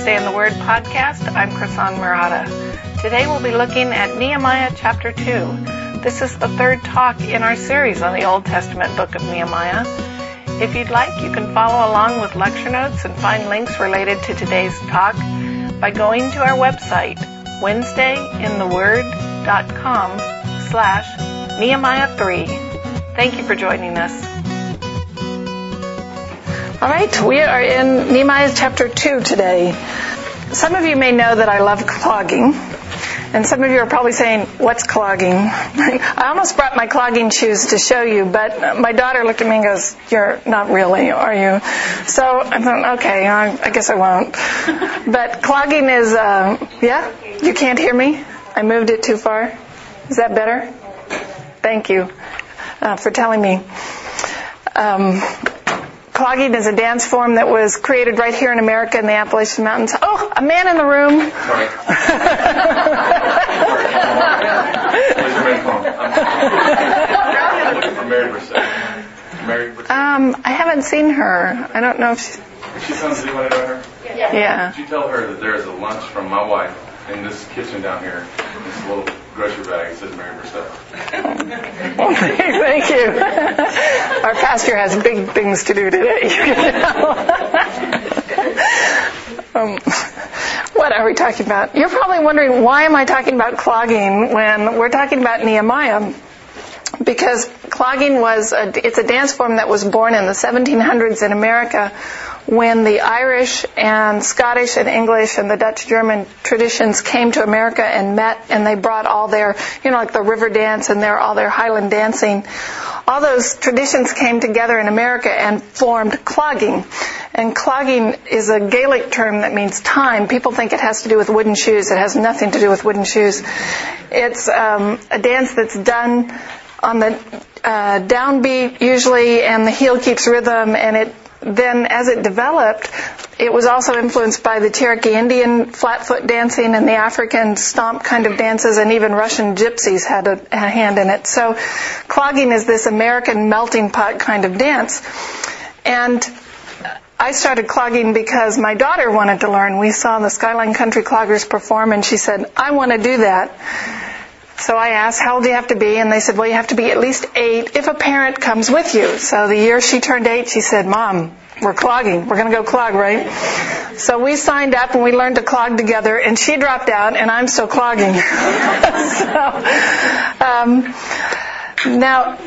Wednesday in the Word podcast. I'm Chrisan Murata. Today we'll be looking at Nehemiah chapter 2. This is the third talk in our series on the Old Testament book of Nehemiah. If you'd like, you can follow along with lecture notes and find links related to today's talk by going to our website, wednesdayintheword.com slash Nehemiah 3. Thank you for joining us. All right, we are in Nehemiah chapter 2 today. Some of you may know that I love clogging. And some of you are probably saying, what's clogging? I almost brought my clogging shoes to show you, but my daughter looked at me and goes, you're not really, are you? So I thought, okay, I, I guess I won't. But clogging is, uh, yeah? You can't hear me? I moved it too far? Is that better? Thank you uh, for telling me. Um, clogging is a dance form that was created right here in America in the Appalachian Mountains. Oh, a man in the room. um, I haven't seen her. I don't know if she. Is she comes to her? Yeah. yeah. Did you tell her that there is a lunch from my wife in this kitchen down here? This little grocery bag. Mary. Thank you. Our pastor has big things to do today. um, what are we talking about? You're probably wondering why am I talking about clogging when we're talking about Nehemiah? Because clogging was a, it's a dance form that was born in the 1700s in America when the Irish and Scottish and English and the Dutch German traditions came to America and met and they brought all their, you know, like the river dance and their, all their Highland dancing. All those traditions came together in America and formed clogging. And clogging is a Gaelic term that means time. People think it has to do with wooden shoes. It has nothing to do with wooden shoes. It's um, a dance that's done on the uh, downbeat usually, and the heel keeps rhythm, and it then as it developed, it was also influenced by the Cherokee Indian flatfoot dancing and the African stomp kind of dances, and even Russian gypsies had a, a hand in it. So clogging is this American melting pot kind of dance. And I started clogging because my daughter wanted to learn. We saw the Skyline Country Cloggers perform, and she said, I want to do that. So I asked, how old do you have to be? And they said, well, you have to be at least eight if a parent comes with you. So the year she turned eight, she said, Mom, we're clogging. We're going to go clog, right? So we signed up and we learned to clog together and she dropped out and I'm still clogging. so, um, now,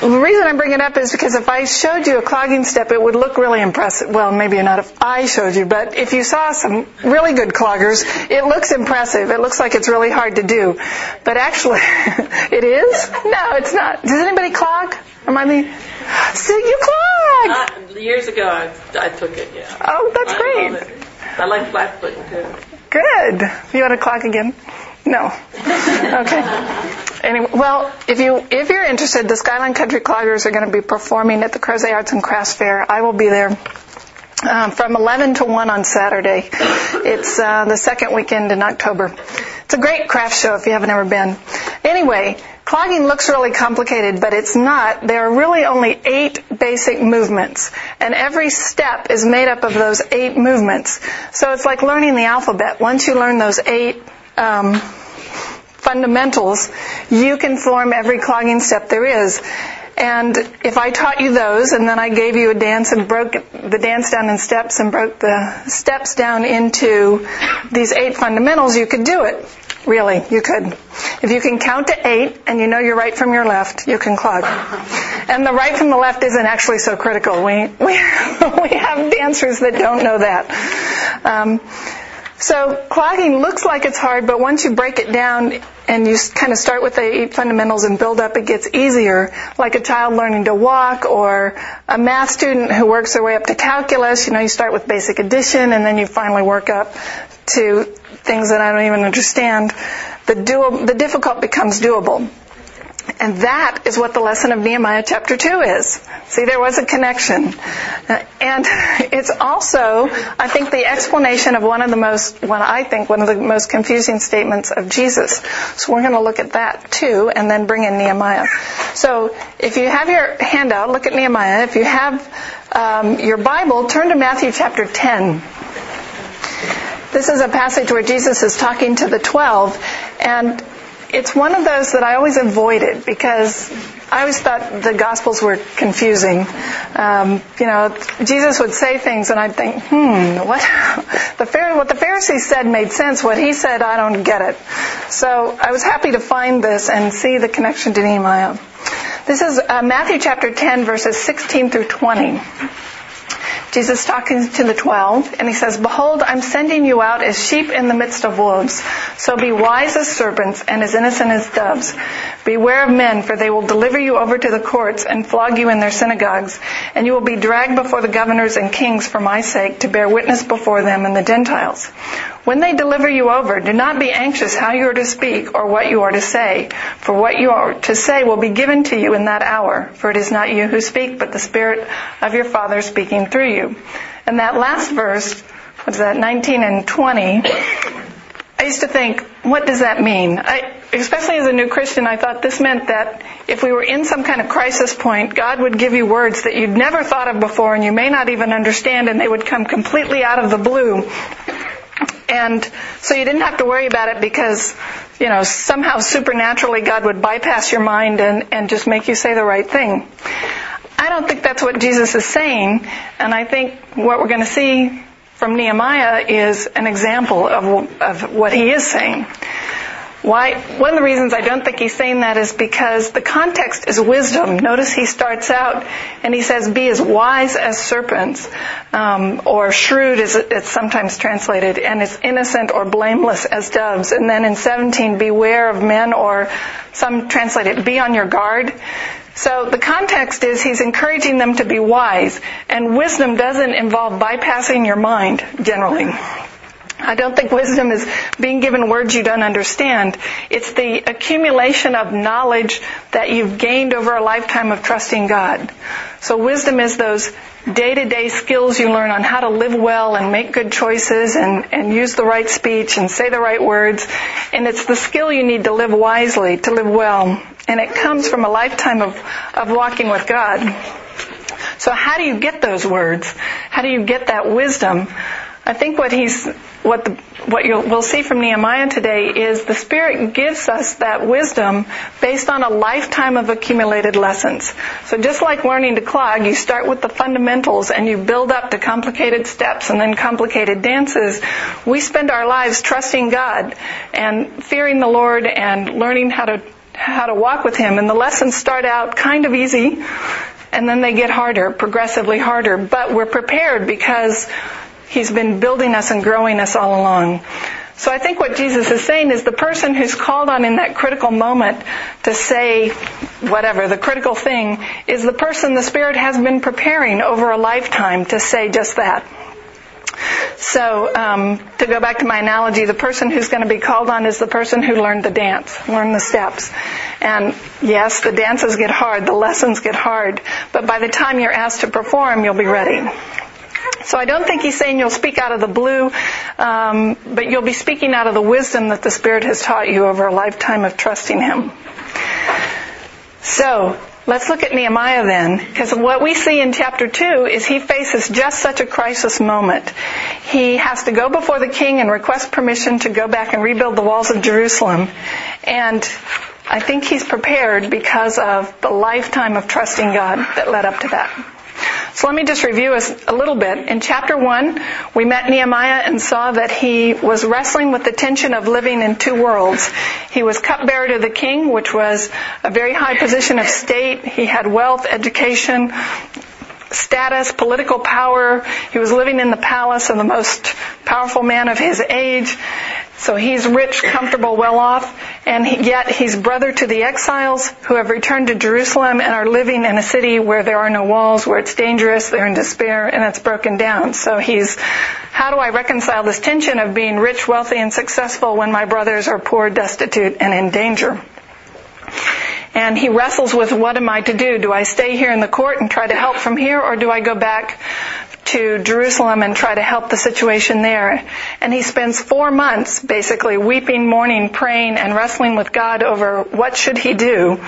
the reason I bring it up is because if I showed you a clogging step, it would look really impressive. Well, maybe not if I showed you, but if you saw some really good cloggers, it looks impressive. It looks like it's really hard to do. But actually, it is? No, it's not. Does anybody clog? Am I the... So you clog! Uh, years ago, I, I took it, yeah. Oh, that's I great. I like flat footing too. Good. You want to clog again? No. Okay. Anyway, well, if you if you're interested, the Skyline Country Cloggers are going to be performing at the Crozet Arts and Crafts Fair. I will be there. Um, from 11 to 1 on Saturday. It's uh, the second weekend in October. It's a great craft show if you haven't ever been. Anyway, clogging looks really complicated, but it's not. There are really only eight basic movements, and every step is made up of those eight movements. So it's like learning the alphabet. Once you learn those eight um, fundamentals, you can form every clogging step there is. And if I taught you those and then I gave you a dance and broke the dance down in steps and broke the steps down into these eight fundamentals, you could do it. Really, you could. If you can count to eight and you know your right from your left, you can clog. And the right from the left isn't actually so critical. We, we, we have dancers that don't know that. Um, so clogging looks like it's hard, but once you break it down and you kind of start with the eight fundamentals and build up, it gets easier. Like a child learning to walk or a math student who works their way up to calculus. You know, you start with basic addition and then you finally work up to things that I don't even understand. The, do- the difficult becomes doable. And that is what the lesson of Nehemiah chapter 2 is. See, there was a connection. And it's also, I think, the explanation of one of the most, what I think, one of the most confusing statements of Jesus. So we're going to look at that too, and then bring in Nehemiah. So if you have your handout, look at Nehemiah. If you have um, your Bible, turn to Matthew chapter 10. This is a passage where Jesus is talking to the twelve, and it's one of those that I always avoided because I always thought the Gospels were confusing. Um, you know, Jesus would say things, and I'd think, hmm, what? The what the Pharisees said made sense. What he said, I don't get it. So I was happy to find this and see the connection to Nehemiah. This is uh, Matthew chapter 10, verses 16 through 20. Jesus talking to the twelve, and he says, Behold, I'm sending you out as sheep in the midst of wolves. So be wise as serpents and as innocent as doves. Beware of men, for they will deliver you over to the courts and flog you in their synagogues, and you will be dragged before the governors and kings for my sake to bear witness before them and the Gentiles. When they deliver you over, do not be anxious how you are to speak or what you are to say, for what you are to say will be given to you in that hour, for it is not you who speak, but the Spirit of your Father speaking through you. And that last verse, what's that, 19 and 20, I used to think, what does that mean? I, especially as a new Christian, I thought this meant that if we were in some kind of crisis point, God would give you words that you'd never thought of before and you may not even understand and they would come completely out of the blue. And so you didn't have to worry about it because, you know, somehow supernaturally God would bypass your mind and, and just make you say the right thing. I don't think that's what Jesus is saying, and I think what we're going to see from Nehemiah is an example of, of what he is saying. Why? One of the reasons I don't think he's saying that is because the context is wisdom. Notice he starts out and he says, "Be as wise as serpents," um, or "shrewd," as it's sometimes translated, and as innocent or blameless as doves. And then in 17, "Beware of men," or some translate it, "Be on your guard." So the context is he's encouraging them to be wise, and wisdom doesn't involve bypassing your mind generally. I don't think wisdom is being given words you don't understand. It's the accumulation of knowledge that you've gained over a lifetime of trusting God. So wisdom is those day-to-day skills you learn on how to live well and make good choices and, and use the right speech and say the right words. And it's the skill you need to live wisely, to live well. And it comes from a lifetime of, of walking with God. So how do you get those words? How do you get that wisdom? I think what he's what the, what we'll see from Nehemiah today is the Spirit gives us that wisdom based on a lifetime of accumulated lessons. So just like learning to clog, you start with the fundamentals and you build up to complicated steps and then complicated dances. We spend our lives trusting God and fearing the Lord and learning how to how to walk with Him. And the lessons start out kind of easy and then they get harder, progressively harder. But we're prepared because He's been building us and growing us all along. So I think what Jesus is saying is the person who's called on in that critical moment to say whatever, the critical thing, is the person the Spirit has been preparing over a lifetime to say just that. So, um, to go back to my analogy, the person who's going to be called on is the person who learned the dance, learned the steps. And yes, the dances get hard, the lessons get hard, but by the time you're asked to perform, you'll be ready. So I don't think he's saying you'll speak out of the blue, um, but you'll be speaking out of the wisdom that the Spirit has taught you over a lifetime of trusting Him. So let's look at Nehemiah then, because what we see in chapter two is he faces just such a crisis moment. He has to go before the king and request permission to go back and rebuild the walls of Jerusalem, and I think he's prepared because of the lifetime of trusting God that led up to that. So let me just review a little bit. In chapter 1, we met Nehemiah and saw that he was wrestling with the tension of living in two worlds. He was cupbearer to the king, which was a very high position of state. He had wealth, education, status, political power. He was living in the palace of the most powerful man of his age. So he's rich, comfortable, well off, and yet he's brother to the exiles who have returned to Jerusalem and are living in a city where there are no walls, where it's dangerous, they're in despair, and it's broken down. So he's, how do I reconcile this tension of being rich, wealthy, and successful when my brothers are poor, destitute, and in danger? And he wrestles with what am I to do? Do I stay here in the court and try to help from here, or do I go back to Jerusalem and try to help the situation there. And he spends four months basically weeping, mourning, praying, and wrestling with God over what should he do.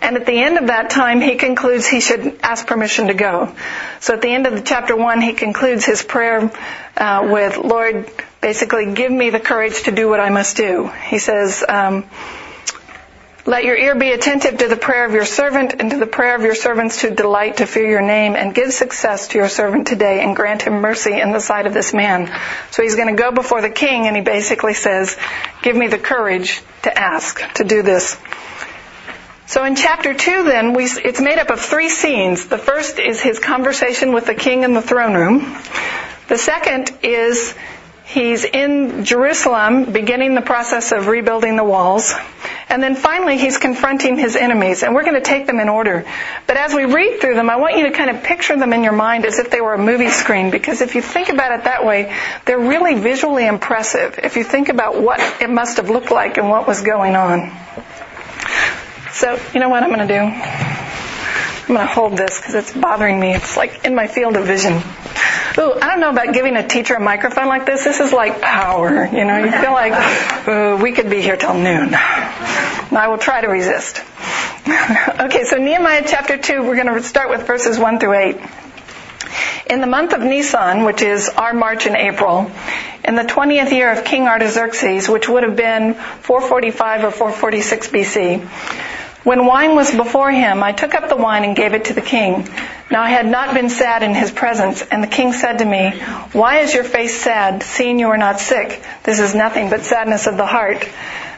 And at the end of that time, he concludes he should ask permission to go. So at the end of the chapter one, he concludes his prayer uh, with, Lord, basically, give me the courage to do what I must do. He says, um, let your ear be attentive to the prayer of your servant and to the prayer of your servants who delight to fear your name and give success to your servant today and grant him mercy in the sight of this man. So he's going to go before the king and he basically says, give me the courage to ask, to do this. So in chapter two then, we, it's made up of three scenes. The first is his conversation with the king in the throne room. The second is He's in Jerusalem beginning the process of rebuilding the walls. And then finally he's confronting his enemies. And we're going to take them in order. But as we read through them, I want you to kind of picture them in your mind as if they were a movie screen. Because if you think about it that way, they're really visually impressive. If you think about what it must have looked like and what was going on. So, you know what I'm going to do? I'm going to hold this because it's bothering me. It's like in my field of vision. Ooh, I don't know about giving a teacher a microphone like this. This is like power. You know, you feel like ooh, we could be here till noon. I will try to resist. okay, so Nehemiah chapter 2, we're going to start with verses 1 through 8. In the month of Nisan, which is our March and April, in the 20th year of King Artaxerxes, which would have been 445 or 446 BC, when wine was before him, I took up the wine and gave it to the king. Now I had not been sad in his presence, and the king said to me, Why is your face sad, seeing you are not sick? This is nothing but sadness of the heart.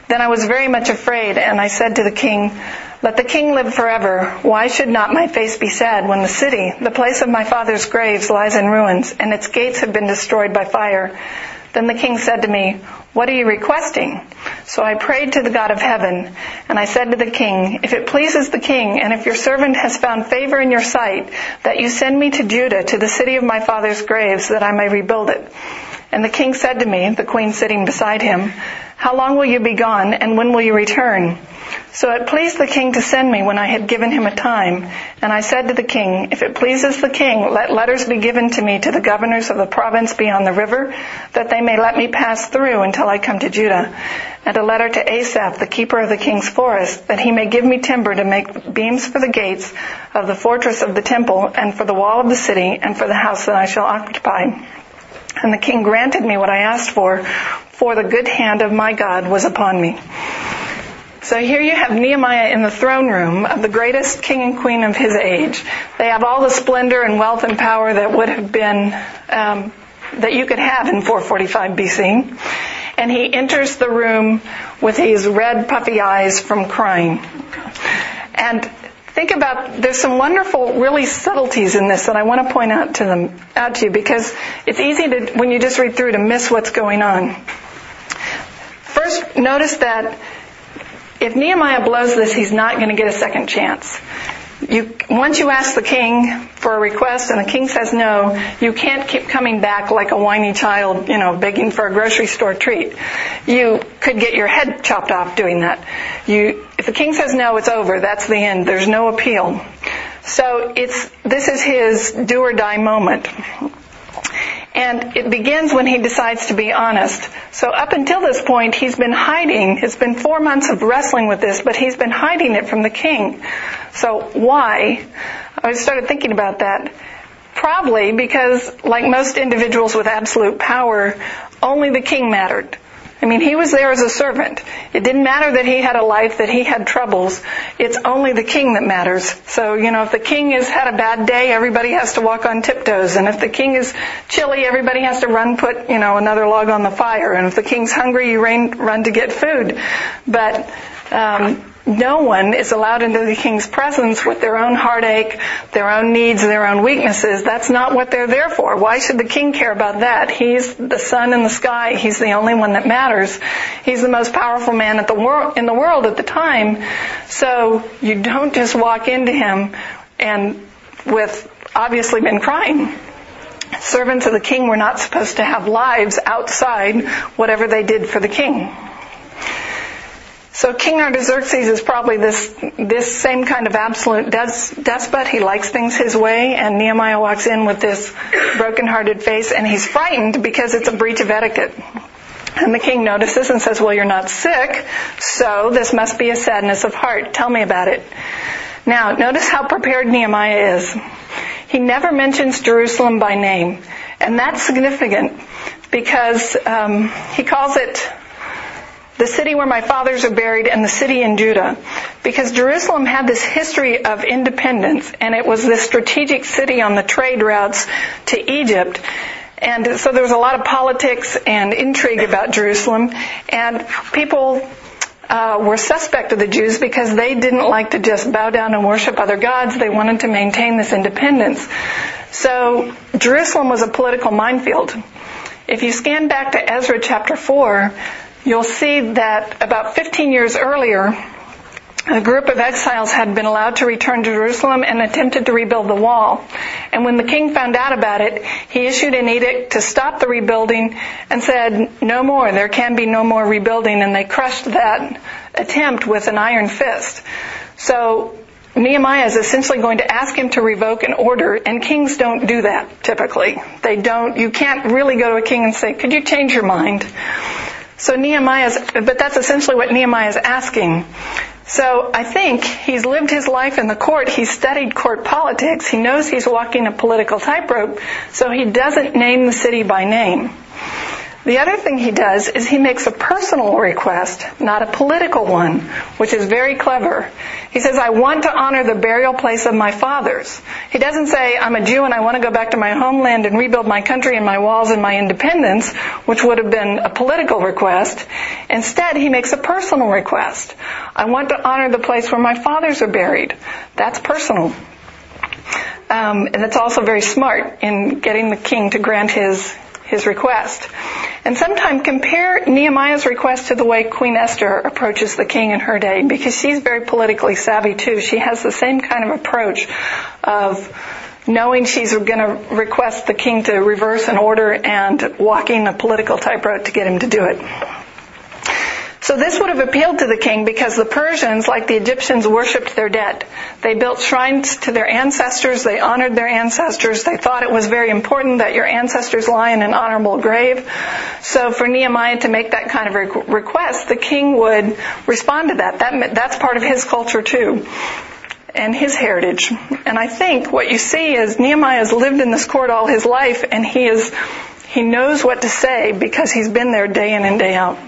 Then I was very much afraid, and I said to the king, Let the king live forever. Why should not my face be sad when the city, the place of my father's graves, lies in ruins, and its gates have been destroyed by fire? Then the king said to me, What are you requesting? So I prayed to the God of heaven, and I said to the king, If it pleases the king, and if your servant has found favor in your sight, that you send me to Judah, to the city of my father's graves, that I may rebuild it. And the king said to me, the queen sitting beside him, How long will you be gone, and when will you return? So it pleased the king to send me when I had given him a time. And I said to the king, If it pleases the king, let letters be given to me to the governors of the province beyond the river, that they may let me pass through until I come to Judah. And a letter to Asaph, the keeper of the king's forest, that he may give me timber to make beams for the gates of the fortress of the temple, and for the wall of the city, and for the house that I shall occupy. And the king granted me what I asked for, for the good hand of my God was upon me. So here you have Nehemiah in the throne room of the greatest king and queen of his age. They have all the splendor and wealth and power that would have been, um, that you could have in 445 BC. And he enters the room with his red puffy eyes from crying. And think about, there's some wonderful, really subtleties in this that I want to point out to them, out to you because it's easy to, when you just read through to miss what's going on. First, notice that if Nehemiah blows this, he's not going to get a second chance. You, once you ask the king for a request and the king says no, you can't keep coming back like a whiny child, you know, begging for a grocery store treat. You could get your head chopped off doing that. You, if the king says no, it's over. That's the end. There's no appeal. So it's, this is his do or die moment. And it begins when he decides to be honest. So up until this point, he's been hiding. It's been four months of wrestling with this, but he's been hiding it from the king. So why? I started thinking about that. Probably because, like most individuals with absolute power, only the king mattered. I mean, he was there as a servant. It didn't matter that he had a life, that he had troubles. It's only the king that matters. So, you know, if the king has had a bad day, everybody has to walk on tiptoes. And if the king is chilly, everybody has to run put, you know, another log on the fire. And if the king's hungry, you run to get food. But, um, no one is allowed into the king's presence with their own heartache, their own needs, their own weaknesses. That's not what they're there for. Why should the king care about that? He's the sun in the sky. He's the only one that matters. He's the most powerful man the wor- in the world at the time. So you don't just walk into him and with obviously been crying. Servants of the king were not supposed to have lives outside whatever they did for the king. So King Artaxerxes is probably this this same kind of absolute des- despot. He likes things his way, and Nehemiah walks in with this broken-hearted face, and he's frightened because it's a breach of etiquette. And the king notices and says, well, you're not sick, so this must be a sadness of heart. Tell me about it. Now, notice how prepared Nehemiah is. He never mentions Jerusalem by name. And that's significant because um, he calls it the city where my fathers are buried and the city in Judah. Because Jerusalem had this history of independence and it was this strategic city on the trade routes to Egypt. And so there was a lot of politics and intrigue about Jerusalem and people uh, were suspect of the Jews because they didn't like to just bow down and worship other gods. They wanted to maintain this independence. So Jerusalem was a political minefield. If you scan back to Ezra chapter 4, you'll see that about 15 years earlier, a group of exiles had been allowed to return to Jerusalem and attempted to rebuild the wall. And when the king found out about it, he issued an edict to stop the rebuilding and said, no more, there can be no more rebuilding. And they crushed that attempt with an iron fist. So Nehemiah is essentially going to ask him to revoke an order, and kings don't do that typically. They don't, you can't really go to a king and say, could you change your mind? So Nehemiah's, but that's essentially what Nehemiah is asking. So I think he's lived his life in the court. He's studied court politics. He knows he's walking a political tightrope. So he doesn't name the city by name. The other thing he does is he makes a personal request, not a political one, which is very clever. He says, I want to honor the burial place of my fathers. He doesn't say, I'm a Jew and I want to go back to my homeland and rebuild my country and my walls and my independence, which would have been a political request. Instead, he makes a personal request. I want to honor the place where my fathers are buried. That's personal. Um, and it's also very smart in getting the king to grant his his request. And sometimes compare Nehemiah's request to the way Queen Esther approaches the king in her day, because she's very politically savvy too. She has the same kind of approach of knowing she's going to request the king to reverse an order and walking a political tightrope to get him to do it. So this would have appealed to the king because the Persians, like the Egyptians, worshipped their dead. They built shrines to their ancestors. They honored their ancestors. They thought it was very important that your ancestors lie in an honorable grave. So for Nehemiah to make that kind of request, the king would respond to that. that that's part of his culture too and his heritage. And I think what you see is Nehemiah has lived in this court all his life and he is, he knows what to say because he's been there day in and day out.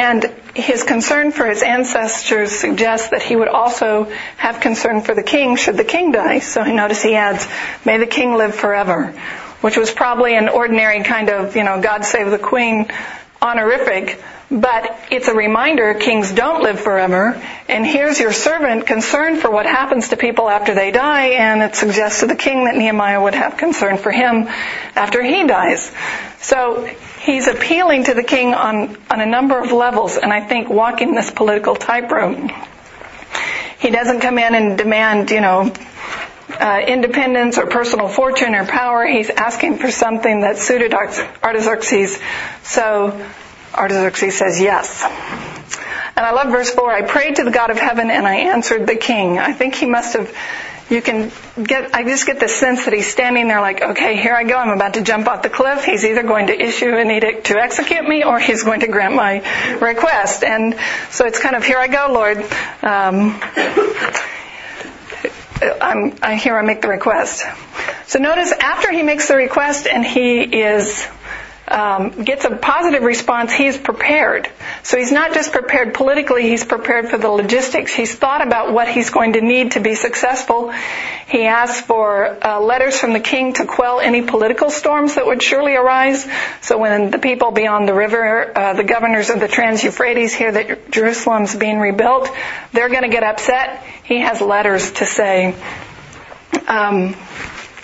And his concern for his ancestors suggests that he would also have concern for the king should the king die. So notice he adds, may the king live forever, which was probably an ordinary kind of, you know, God save the queen honorific, but it's a reminder kings don't live forever, and here's your servant concerned for what happens to people after they die, and it suggests to the king that Nehemiah would have concern for him after he dies. So he's appealing to the king on, on a number of levels, and I think walking this political tightrope. He doesn't come in and demand, you know, uh, independence or personal fortune or power. He's asking for something that suited Artaxerxes. So Artaxerxes says yes. And I love verse 4. I prayed to the God of heaven and I answered the king. I think he must have you can get, I just get the sense that he's standing there like, okay, here I go, I'm about to jump off the cliff. He's either going to issue an edict to execute me or he's going to grant my request. And so it's kind of, here I go, Lord. Um, I'm, I, here I make the request. So notice after he makes the request and he is um, gets a positive response, he's prepared. So he's not just prepared politically, he's prepared for the logistics. He's thought about what he's going to need to be successful. He asks for uh, letters from the king to quell any political storms that would surely arise. So when the people beyond the river, uh, the governors of the Trans-Euphrates hear that Jerusalem's being rebuilt, they're going to get upset. He has letters to say, um,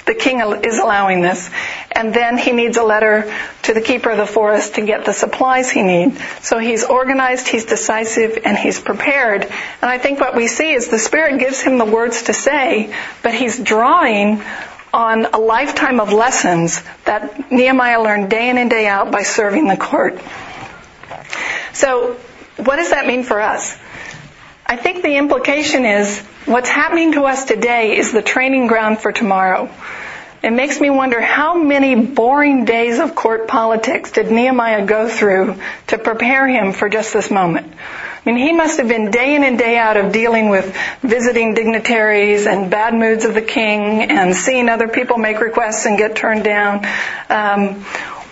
the king is allowing this. And then he needs a letter to the keeper of the forest to get the supplies he needs. So he's organized, he's decisive, and he's prepared. And I think what we see is the Spirit gives him the words to say, but he's drawing on a lifetime of lessons that Nehemiah learned day in and day out by serving the court. So what does that mean for us? I think the implication is what's happening to us today is the training ground for tomorrow. it makes me wonder how many boring days of court politics did Nehemiah go through to prepare him for just this moment? I mean, he must have been day in and day out of dealing with visiting dignitaries and bad moods of the king and seeing other people make requests and get turned down. Um,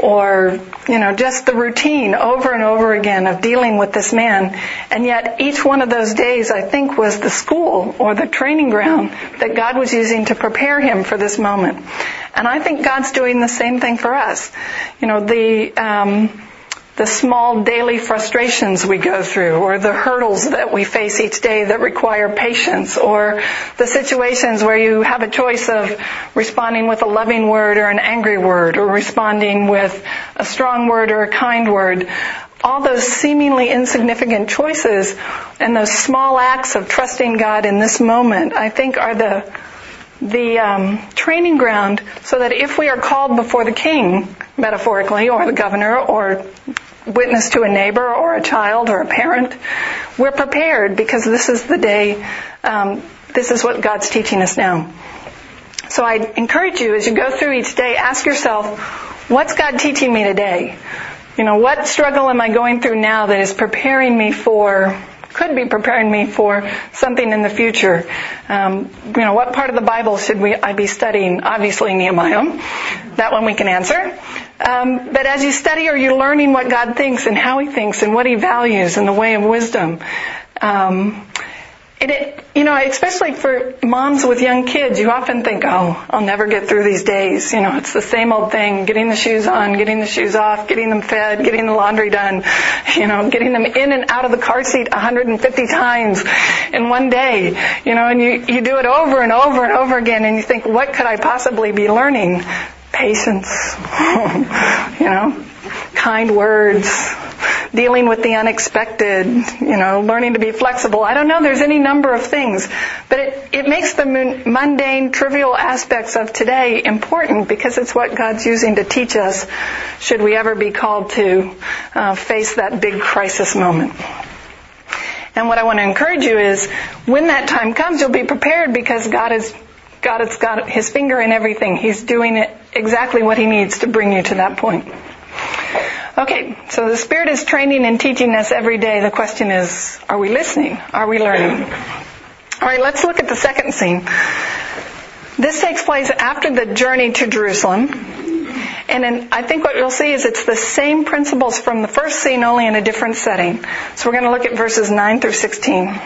or, you know, just the routine over and over again of dealing with this man. And yet each one of those days, I think, was the school or the training ground that God was using to prepare him for this moment. And I think God's doing the same thing for us. You know, the, um, the small daily frustrations we go through or the hurdles that we face each day that require patience or the situations where you have a choice of responding with a loving word or an angry word or responding with a strong word or a kind word. All those seemingly insignificant choices and those small acts of trusting God in this moment, I think are the the um, training ground so that if we are called before the king, metaphorically, or the governor, or witness to a neighbor or a child or a parent, we're prepared because this is the day, um, this is what God's teaching us now. So I encourage you as you go through each day, ask yourself, what's God teaching me today? You know, what struggle am I going through now that is preparing me for could be preparing me for something in the future. Um, you know, what part of the Bible should we I be studying? Obviously Nehemiah. That one we can answer. Um, but as you study, are you learning what God thinks and how He thinks and what He values in the way of wisdom? Um, and it, you know, especially for moms with young kids, you often think, oh, I'll never get through these days. You know, it's the same old thing, getting the shoes on, getting the shoes off, getting them fed, getting the laundry done, you know, getting them in and out of the car seat 150 times in one day, you know, and you, you do it over and over and over again and you think, what could I possibly be learning? Patience, you know, kind words, dealing with the unexpected, you know, learning to be flexible. I don't know, there's any number of things. But it, it makes the mundane, trivial aspects of today important because it's what God's using to teach us should we ever be called to uh, face that big crisis moment. And what I want to encourage you is when that time comes, you'll be prepared because God has God has got his finger in everything. He's doing it exactly what he needs to bring you to that point. Okay, so the Spirit is training and teaching us every day. The question is, are we listening? Are we learning? All right, let's look at the second scene. This takes place after the journey to Jerusalem. And in, I think what you'll see is it's the same principles from the first scene, only in a different setting. So we're going to look at verses 9 through 16.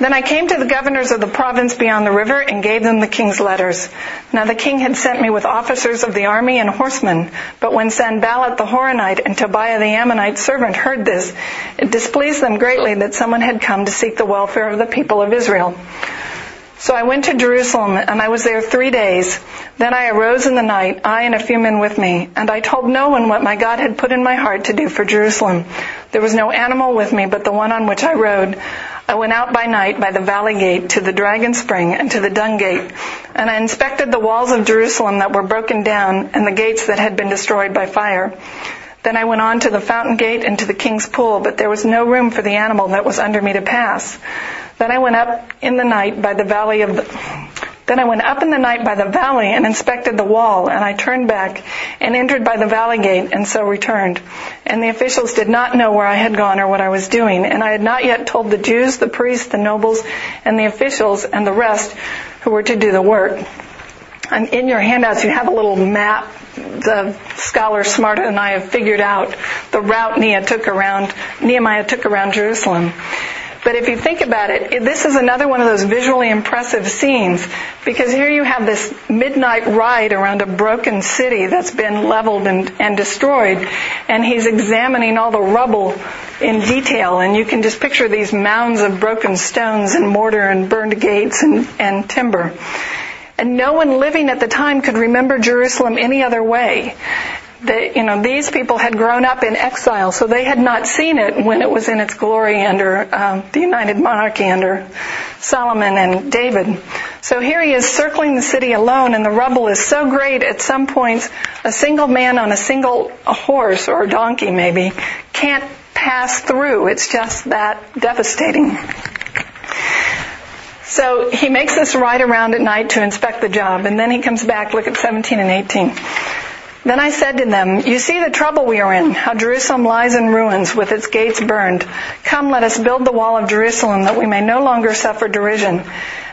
Then I came to the governors of the province beyond the river and gave them the king's letters. Now the king had sent me with officers of the army and horsemen, but when Sanballat the Horonite and Tobiah the Ammonite servant heard this, it displeased them greatly that someone had come to seek the welfare of the people of Israel. So I went to Jerusalem and I was there three days. Then I arose in the night, I and a few men with me, and I told no one what my God had put in my heart to do for Jerusalem. There was no animal with me but the one on which I rode. I went out by night by the valley gate to the dragon spring and to the dung gate, and I inspected the walls of Jerusalem that were broken down and the gates that had been destroyed by fire. Then I went on to the fountain gate and to the king's pool, but there was no room for the animal that was under me to pass. Then I went up in the night by the valley of the, then I went up in the night by the valley and inspected the wall, and I turned back and entered by the valley gate, and so returned. And the officials did not know where I had gone or what I was doing, and I had not yet told the Jews, the priests, the nobles, and the officials, and the rest who were to do the work. And in your handouts, you have a little map. The scholars smarter than I have figured out the route Nehemiah took around, Nehemiah took around Jerusalem. But if you think about it, this is another one of those visually impressive scenes because here you have this midnight ride around a broken city that's been leveled and, and destroyed and he's examining all the rubble in detail and you can just picture these mounds of broken stones and mortar and burned gates and, and timber. And no one living at the time could remember Jerusalem any other way you know, these people had grown up in exile, so they had not seen it when it was in its glory under um, the United Monarchy under Solomon and David. So here he is circling the city alone, and the rubble is so great. At some points, a single man on a single horse or a donkey, maybe, can't pass through. It's just that devastating. So he makes this ride around at night to inspect the job, and then he comes back, look at 17 and 18. Then I said to them, You see the trouble we are in, how Jerusalem lies in ruins with its gates burned. Come, let us build the wall of Jerusalem that we may no longer suffer derision.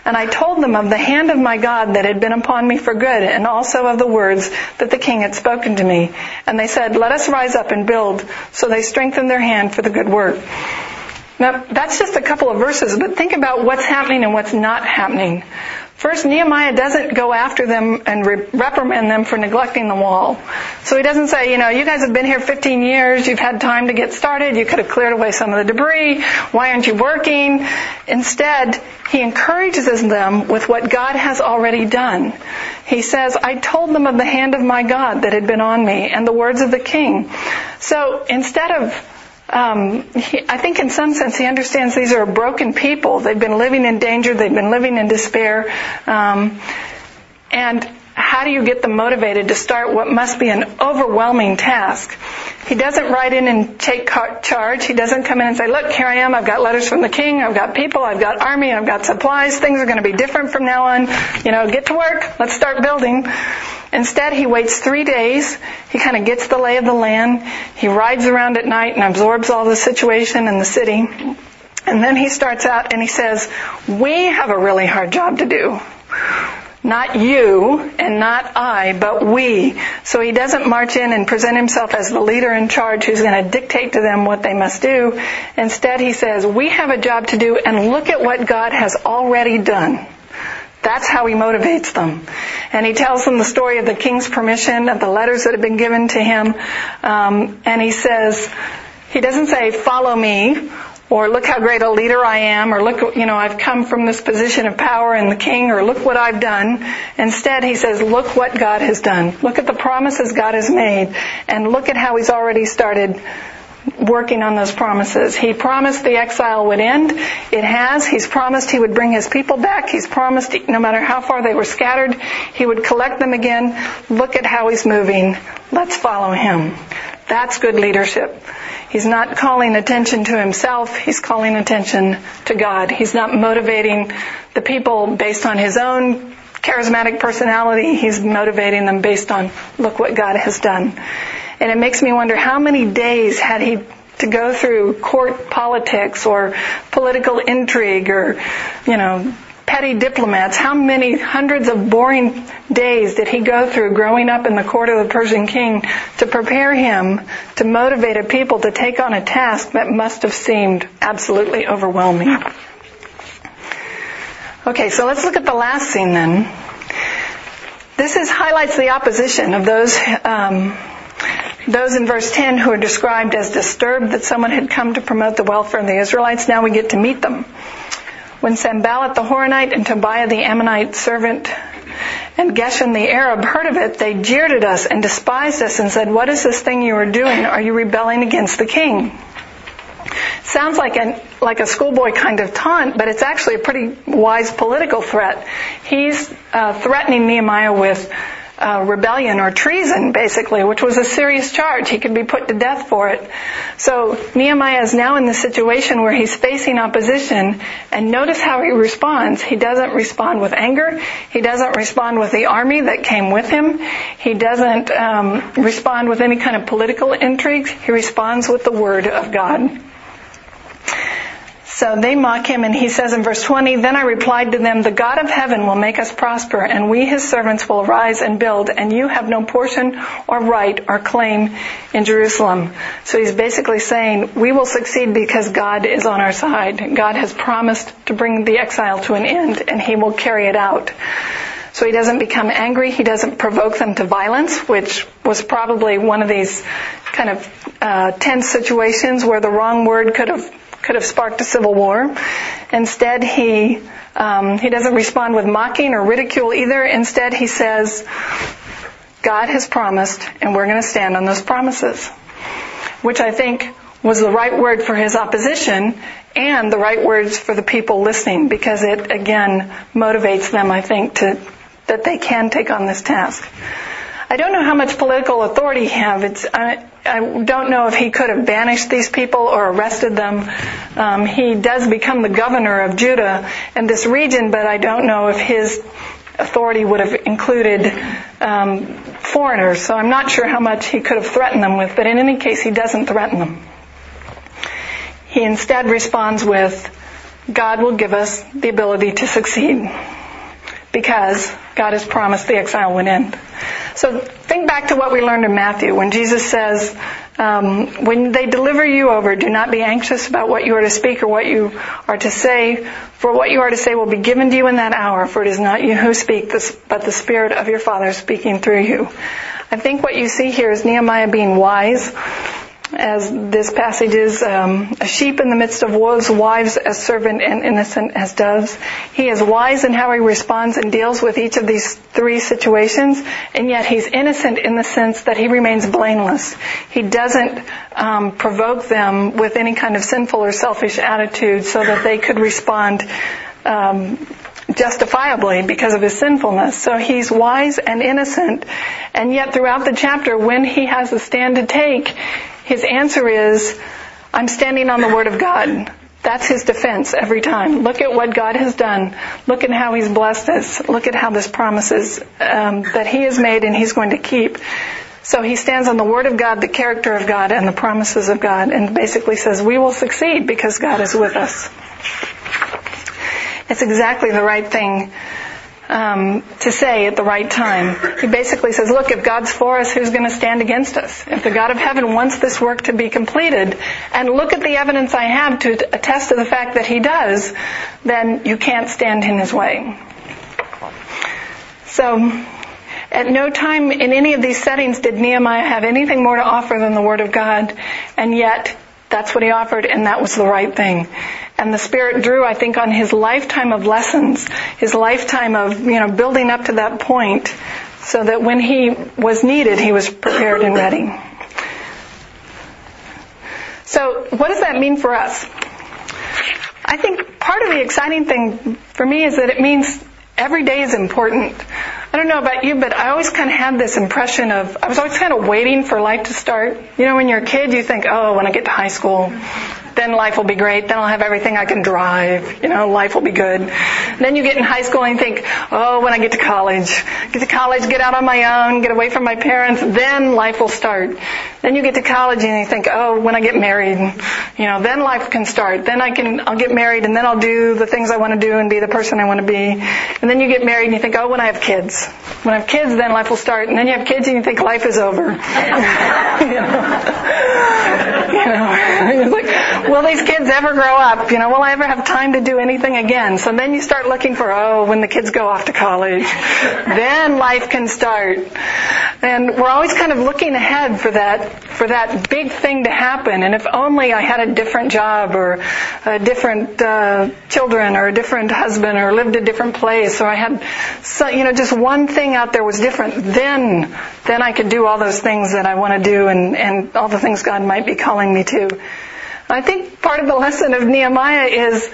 And I told them of the hand of my God that had been upon me for good, and also of the words that the king had spoken to me. And they said, Let us rise up and build. So they strengthened their hand for the good work. Now, that's just a couple of verses, but think about what's happening and what's not happening. First, Nehemiah doesn't go after them and re- reprimand them for neglecting the wall. So he doesn't say, you know, you guys have been here 15 years, you've had time to get started, you could have cleared away some of the debris, why aren't you working? Instead, he encourages them with what God has already done. He says, I told them of the hand of my God that had been on me and the words of the king. So instead of um, he, I think in some sense he understands these are broken people. They've been living in danger. They've been living in despair. Um, and how do you get them motivated to start what must be an overwhelming task? He doesn't write in and take charge. He doesn't come in and say, look, here I am. I've got letters from the king. I've got people. I've got army. I've got supplies. Things are going to be different from now on. You know, get to work. Let's start building. Instead, he waits three days. He kind of gets the lay of the land. He rides around at night and absorbs all the situation in the city. And then he starts out and he says, we have a really hard job to do. Not you and not I, but we. So he doesn't march in and present himself as the leader in charge who's going to dictate to them what they must do. Instead, he says, we have a job to do and look at what God has already done. That's how he motivates them. And he tells them the story of the king's permission, of the letters that have been given to him. Um, and he says, he doesn't say, follow me, or look how great a leader I am, or look, you know, I've come from this position of power in the king, or look what I've done. Instead, he says, look what God has done. Look at the promises God has made, and look at how he's already started working on those promises. He promised the exile would end. It has. He's promised he would bring his people back. He's promised no matter how far they were scattered, he would collect them again. Look at how he's moving. Let's follow him. That's good leadership. He's not calling attention to himself. He's calling attention to God. He's not motivating the people based on his own charismatic personality. He's motivating them based on look what God has done. And it makes me wonder how many days had he to go through court politics or political intrigue or, you know, petty diplomats. How many hundreds of boring days did he go through growing up in the court of the Persian king to prepare him to motivate a people to take on a task that must have seemed absolutely overwhelming? Okay, so let's look at the last scene then. This is highlights the opposition of those um, those in verse 10 who are described as disturbed that someone had come to promote the welfare of the Israelites, now we get to meet them. When Sanballat the Horonite and Tobiah the Ammonite servant and Geshem the Arab heard of it, they jeered at us and despised us and said, What is this thing you are doing? Are you rebelling against the king? Sounds like an like a schoolboy kind of taunt, but it's actually a pretty wise political threat. He's uh, threatening Nehemiah with uh, rebellion or treason, basically, which was a serious charge. He could be put to death for it. So Nehemiah is now in the situation where he's facing opposition, and notice how he responds. He doesn't respond with anger. He doesn't respond with the army that came with him. He doesn't um, respond with any kind of political intrigues. He responds with the word of God. So they mock him and he says in verse 20, Then I replied to them, The God of heaven will make us prosper and we his servants will rise and build and you have no portion or right or claim in Jerusalem. So he's basically saying, we will succeed because God is on our side. God has promised to bring the exile to an end and he will carry it out. So he doesn't become angry. He doesn't provoke them to violence, which was probably one of these kind of uh, tense situations where the wrong word could have could have sparked a civil war. Instead, he um, he doesn't respond with mocking or ridicule either. Instead, he says, "God has promised, and we're going to stand on those promises," which I think was the right word for his opposition and the right words for the people listening, because it again motivates them, I think, to that they can take on this task. I don't know how much political authority he have. It's, I, I don't know if he could have banished these people or arrested them. Um, he does become the governor of Judah and this region, but I don't know if his authority would have included um, foreigners. So I'm not sure how much he could have threatened them with, but in any case, he doesn't threaten them. He instead responds with, God will give us the ability to succeed because God has promised the exile would end. So think back to what we learned in Matthew when Jesus says, um, when they deliver you over, do not be anxious about what you are to speak or what you are to say, for what you are to say will be given to you in that hour, for it is not you who speak, but the Spirit of your Father speaking through you. I think what you see here is Nehemiah being wise as this passage is, um, a sheep in the midst of wolves, wives as servant and innocent as doves. He is wise in how he responds and deals with each of these three situations, and yet he's innocent in the sense that he remains blameless. He doesn't um, provoke them with any kind of sinful or selfish attitude so that they could respond um, justifiably because of his sinfulness. So he's wise and innocent, and yet throughout the chapter, when he has a stand to take, his answer is, I'm standing on the Word of God. That's his defense every time. Look at what God has done. Look at how he's blessed us. Look at how this promises um, that he has made and he's going to keep. So he stands on the Word of God, the character of God, and the promises of God, and basically says, we will succeed because God is with us. It's exactly the right thing um, to say at the right time. He basically says, look, if God's for us, who's going to stand against us? If the God of heaven wants this work to be completed, and look at the evidence I have to attest to the fact that he does, then you can't stand in his way. So, at no time in any of these settings did Nehemiah have anything more to offer than the Word of God, and yet that's what he offered, and that was the right thing. And the Spirit drew, I think, on his lifetime of lessons, his lifetime of, you know, building up to that point, so that when he was needed, he was prepared and ready. So, what does that mean for us? I think part of the exciting thing for me is that it means every day is important. I don't know about you, but I always kind of had this impression of, I was always kind of waiting for life to start. You know, when you're a kid, you think, oh, when I get to high school, then life will be great. Then I'll have everything I can drive. You know, life will be good. then you get in high school and you think, oh, when I get to college, get to college, get out on my own, get away from my parents, then life will start. Then you get to college and you think, oh, when I get married, you know, then life can start. Then I can, I'll get married and then I'll do the things I want to do and be the person I want to be. And then you get married and you think, oh, when I have kids. When I have kids, then life will start. And then you have kids and you think life is over. you know, you know, it's like, will these kids ever grow up? You know, will I ever have time to do anything again? So then you start looking for, oh, when the kids go off to college, then life can start. And we're always kind of looking ahead for that, for that big thing to happen. And if only I had a different job or a different uh, children or a different husband or lived a different place or I had, so, you know, just one thing out there was different, then, then I could do all those things that I want to do and, and all the things God might be calling me to. I think part of the lesson of Nehemiah is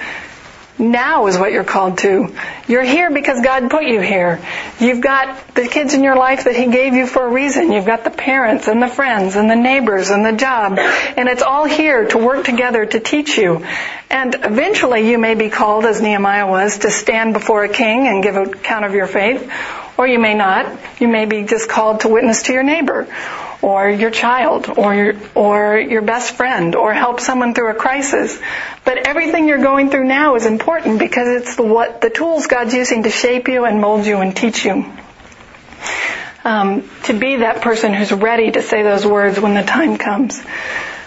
now is what you're called to. You're here because God put you here. You've got the kids in your life that He gave you for a reason. You've got the parents and the friends and the neighbors and the job. And it's all here to work together to teach you. And eventually you may be called, as Nehemiah was, to stand before a king and give account of your faith. Or you may not. You may be just called to witness to your neighbor or your child or your, or your best friend or help someone through a crisis. But everything you're going through now is important because it's the, what the tools God's using to shape you and mold you and teach you. Um, to be that person who's ready to say those words when the time comes.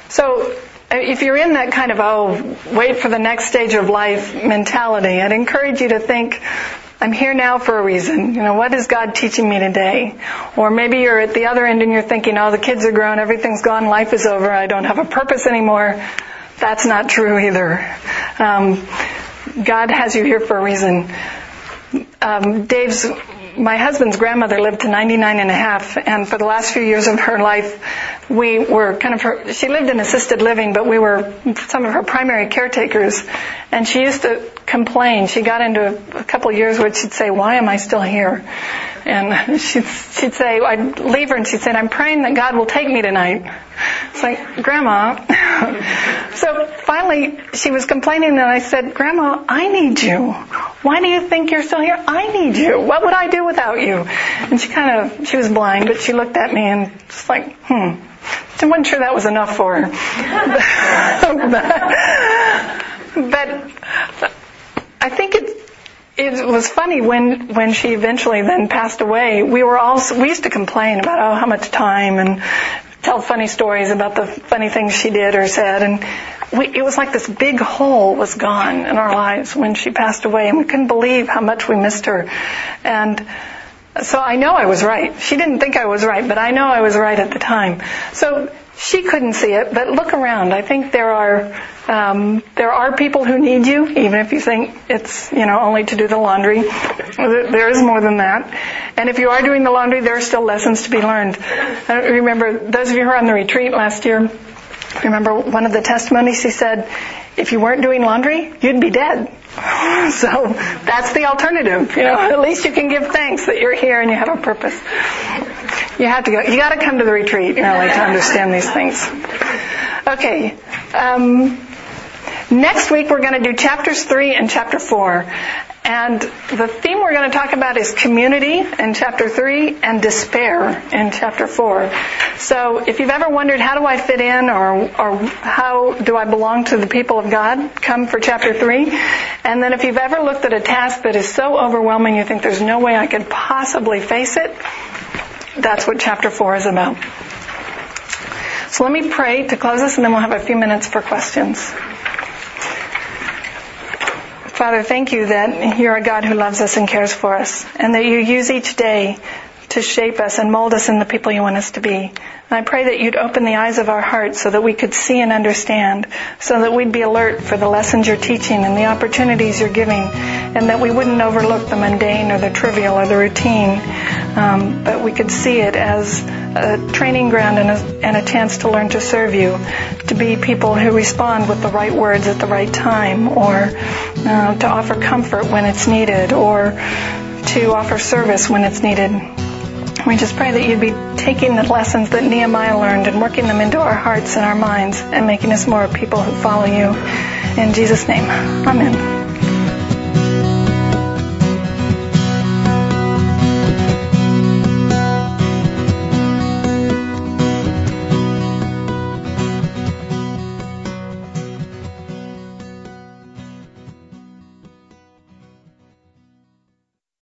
So if you're in that kind of, oh, wait for the next stage of life mentality, I'd encourage you to think, I'm here now for a reason. You know, what is God teaching me today? Or maybe you're at the other end and you're thinking, oh, the kids are grown, everything's gone, life is over, I don't have a purpose anymore. That's not true either. Um, God has you here for a reason. Um, Dave's, my husband's grandmother lived to 99 and a half, and for the last few years of her life, we were kind of her, she lived in assisted living, but we were some of her primary caretakers. And she used to complain. She got into a, couple of years where she'd say, why am I still here? And she'd, she'd say, I'd leave her and she'd say, I'm praying that God will take me tonight. It's like, Grandma. so finally she was complaining and I said, Grandma, I need you. Why do you think you're still here? I need you. What would I do without you? And she kind of, she was blind, but she looked at me and just like, hmm. I wasn't sure that was enough for her. but I think it it was funny when when she eventually then passed away. We were all we used to complain about oh how much time and tell funny stories about the funny things she did or said and we, it was like this big hole was gone in our lives when she passed away and we couldn't believe how much we missed her and so I know I was right. She didn't think I was right, but I know I was right at the time. So she couldn't see it, but look around. I think there are um, there are people who need you, even if you think it's you know only to do the laundry. There is more than that. And if you are doing the laundry, there are still lessons to be learned. I remember those of you who were on the retreat last year. Remember one of the testimonies? He said, "If you weren't doing laundry, you'd be dead." So that's the alternative. You know, at least you can give thanks that you're here and you have a purpose. You have to go. You got to come to the retreat really to understand these things. Okay. Um, next week we're going to do chapters three and chapter four, and the theme we're going to talk about is community in chapter 3 and despair in chapter 4. So if you've ever wondered how do I fit in or, or how do I belong to the people of God, come for chapter 3. And then if you've ever looked at a task that is so overwhelming you think there's no way I could possibly face it, that's what chapter 4 is about. So let me pray to close this and then we'll have a few minutes for questions. Father, thank you that you're a God who loves us and cares for us, and that you use each day to shape us and mold us in the people you want us to be. And I pray that you'd open the eyes of our hearts so that we could see and understand, so that we'd be alert for the lessons you're teaching and the opportunities you're giving, and that we wouldn't overlook the mundane or the trivial or the routine, um, but we could see it as a training ground and a, and a chance to learn to serve you, to be people who respond with the right words at the right time, or uh, to offer comfort when it's needed, or to offer service when it's needed. We just pray that you'd be taking the lessons that Nehemiah learned and working them into our hearts and our minds and making us more people who follow you. In Jesus' name, amen.